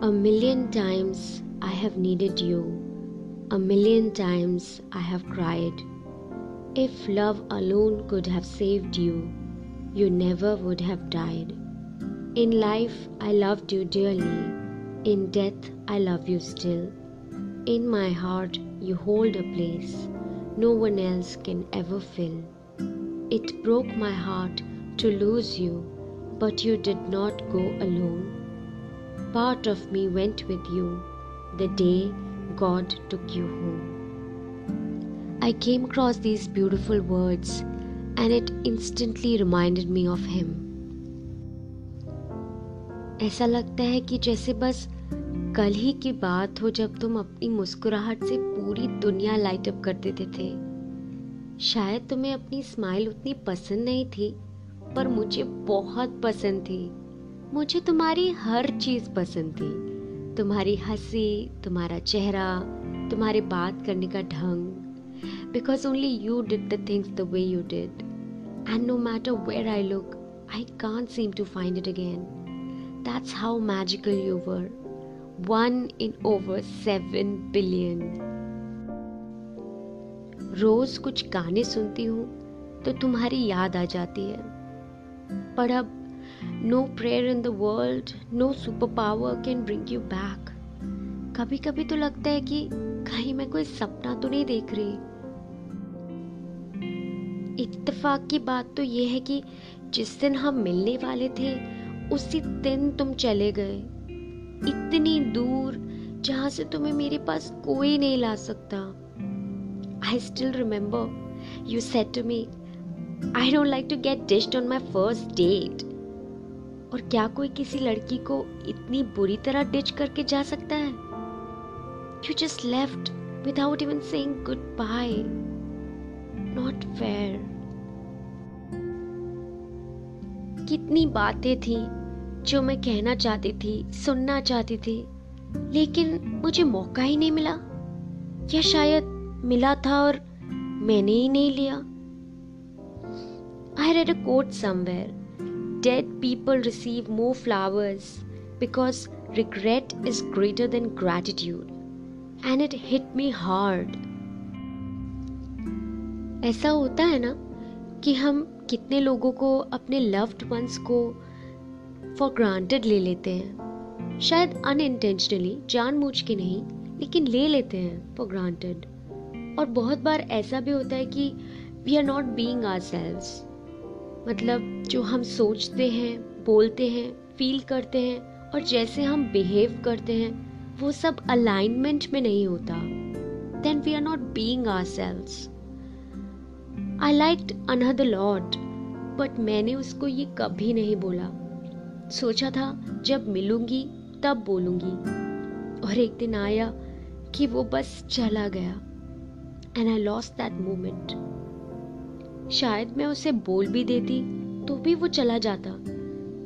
A million times I have needed you. A million times I have cried. If love alone could have saved you, you never would have died. In life, I loved you dearly. In death, I love you still. In my heart, you hold a place no one else can ever fill. It broke my heart to lose you, but you did not go alone. Part of me went with you the day God took you home. I came across these beautiful words and it instantly reminded me of him. ऐसा लगता है कि जैसे बस कल ही की बात हो जब तुम अपनी मुस्कुराहट से पूरी दुनिया लाइट अप कर देते थे शायद तुम्हें अपनी स्माइल उतनी पसंद नहीं थी पर मुझे बहुत पसंद थी मुझे तुम्हारी हर चीज़ पसंद थी। तुम्हारी हँसी, तुम्हारा चेहरा, तुम्हारे बात करने का ढंग। Because only you did the things the way you did and no matter where I look I can't seem to find it again that's how magical you were one in over seven billion रोज कुछ गाने सुनती हूँ तो तुम्हारी याद आ जाती है। पर अब no prayer in the world no super power can bring you back कभी कभी तो लगता है कि कहीं मैं कोई सपना तो नहीं देख रही। इत्तेफाक की बात तो यह है कि जिस दिन हम मिलने वाले थे, उसी दिन तुम चले गए। इतनी दूर, जहाँ से तुम्हें मेरे पास कोई नहीं ला सकता। I still remember you said to me I don't like to get ditched on my first date और क्या कोई किसी लड़की को इतनी बुरी तरह डिच करके जा सकता है? You just left without even saying goodbye not fair कितनी बातें थी जो मैं कहना चाहती थी, सुनना चाहती थी, लेकिन मुझे मौका ही नहीं मिला। या शायद मिला था और मैंने ही नहीं लिया। I read a quote somewhere dead people receive more flowers because regret is greater than gratitude and it hit me hard ऐसा होता है ना कि हम कितने लोगों को अपने लव्ड वंस को फॉर ग्रांटेड ले लेते हैं। शायद अनइंटेंशनली जानबूझ के नहीं, लेकिन ले लेते हैं फॉर ग्रांटेड और बहुत बार ऐसा भी होता है कि we are not being our मतलब जो हम सोचते हैं, बोलते हैं फील करते हैं और जैसे हम बिहेव करते हैं, वो सब अलाइनमेंट में नहीं होता। Then we are not being ourselves I like another lot but मैंने उसको ये कभी नहीं बोला। सोचा था, जब मिलूँगी, तब बोलूँगी। और एक दिन आया कि वो बस चला गया। And I lost that moment शायद मैं उसे बोल भी देती तो भी वो चला जाता,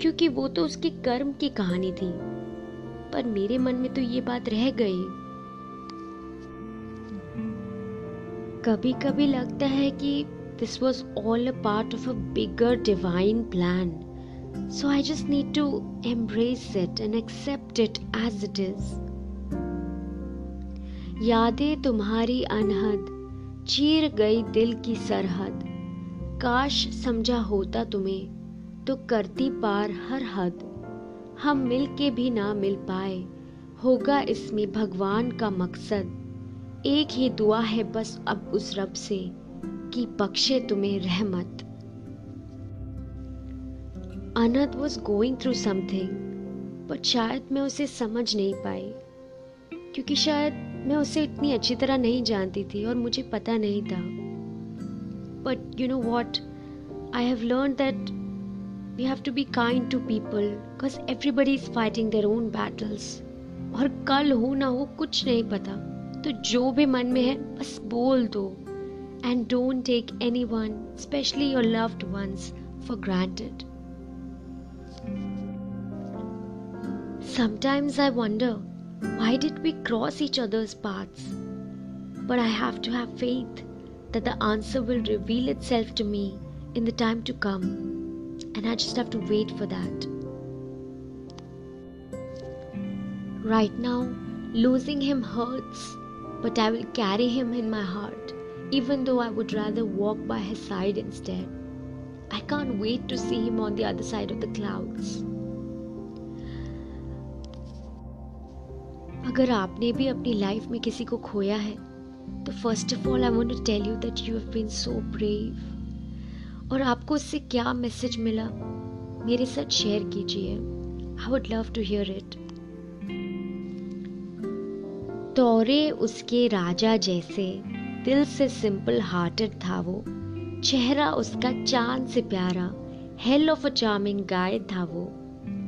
क्योंकि वो तो उसके कर्म की कहानी थी। पर मेरे मन में तो ये बात रह गई। कभी कभी लगता है कि this was all a part of a bigger divine plan So I just need to embrace it and accept it as it is. यादें तुम्हारी अनहद, चीर गई दिल की सरहद। काश समझा होता तुम्हें तो करती पार हर हद। हम मिल के भी ना मिल पाए, होगा इसमें भगवान का मकसद। एक ही दुआ है बस अब उस रब से, कि बख्शे तुम्हें रहमत। Anhad was going through something but शायद मैं उसे समझ नहीं पाई, क्योंकि शायद मैं उसे इतनी अच्छी तरह नहीं जानती थी और मुझे पता नहीं था। But you know what I have learn that we have to be kind to people because everybody is fighting their own battles और कल हो ना हो कुछ नहीं पता तो जो भी मन में है बस बोल दो and don't take anyone specially your loved ones for granted Sometimes I wonder why did we cross each other's paths? But I have to have faith that the answer will reveal itself to me in the time to come, and I just have to wait for that. Right now, losing him hurts, but I will carry him in my heart, even though I would rather walk by his side instead. I can't wait to see him on the other side of the clouds. अगर आपने भी अपनी life में किसी को खोया है तो first of all I want to tell you that you have been so brave और आपको उससे क्या मैसेज मिला? मेरे साथ शेयर कीजिए। I would love to hear it तोरे उसके राजा जैसे, दिल से सिंपल हार्टेड था वो। चेहरा उसका चाँद से प्यारा hell of a charming guy था वो।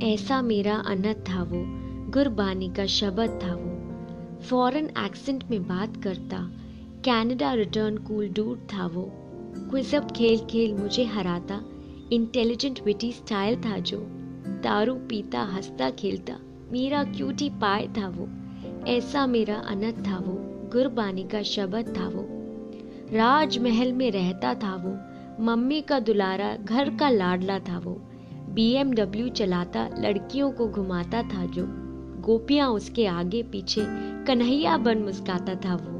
ऐसा मेरा अनत था वो। गुरबानी का शब्द था वो। फॉरेन एक्सेंट में बात करता, कनाडा रिटर्न कूल डूड था वो। क्विजअप खेल खेल मुझे हराता इंटेलिजेंट विटी स्टाइल था जो। दारू पीता, हंसता, खेलता, मेरा क्यूटी पाए था वो। ऐसा मेरा अनत था वो, गुरबानी का शब्द था वो। राजमहल में रहता था वो, मम्मी का दुलारा, घर का लाडला था वो। बीएमडब्ल्यू चलाता, लड़कियों को घुमाता था जो। गोपियाँ उसके आगे पीछे कन्हैया बन मुस्काता था वो।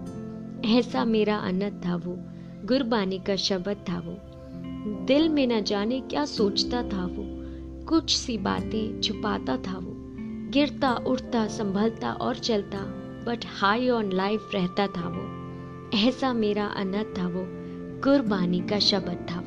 ऐसा मेरा अनत था वो, गुरबानी का शब्द था वो। दिल में न जाने क्या सोचता था वो, कुछ सी बातें छुपाता था वो। गिरता, उठता, संभलता और चलता बट हाई ऑन लाइफ रहता था वो। ऐसा मेरा अनत था वो कुर्बानी का शब्द था